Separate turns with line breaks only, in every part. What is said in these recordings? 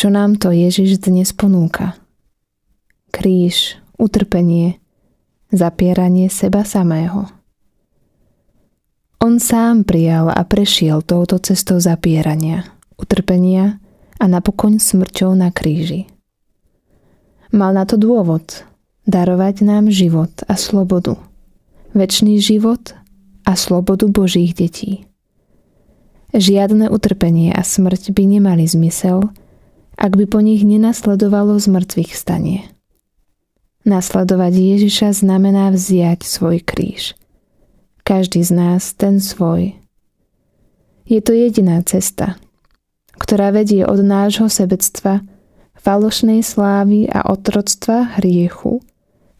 čo nám to Ježiš dnes ponúka. Kríž, utrpenie, zapieranie seba samého. On sám prijal a prešiel touto cestou zapierania, utrpenia a napokon smrťou na kríži. Mal na to dôvod darovať nám život a slobodu, väčší život a slobodu Božích detí. Žiadne utrpenie a smrť by nemali zmysel, ak by po nich nenasledovalo zmrtvých stanie. Nasledovať Ježiša znamená vziať svoj kríž – každý z nás ten svoj. Je to jediná cesta, ktorá vedie od nášho sebectva, falošnej slávy a otroctva hriechu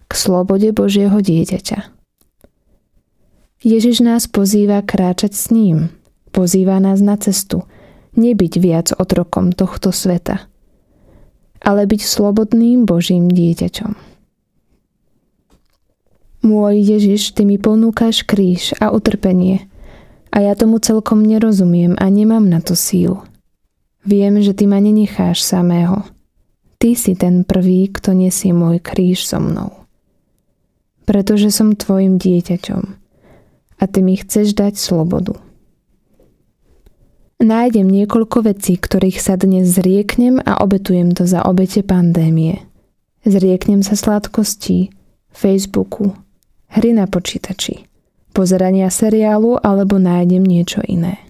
k slobode Božieho dieťaťa. Ježiš nás pozýva kráčať s ním, pozýva nás na cestu, nebyť viac otrokom tohto sveta, ale byť slobodným Božím dieťaťom. Môj Ježiš, ty mi ponúkaš kríž a utrpenie. A ja tomu celkom nerozumiem a nemám na to síl. Viem, že ty ma nenecháš samého. Ty si ten prvý, kto nesie môj kríž so mnou. Pretože som tvojim dieťaťom a ty mi chceš dať slobodu. Nájdem niekoľko vecí, ktorých sa dnes zrieknem a obetujem to za obete pandémie. Zrieknem sa sladkostí, Facebooku, hry na počítači, pozerania seriálu alebo nájdem niečo iné.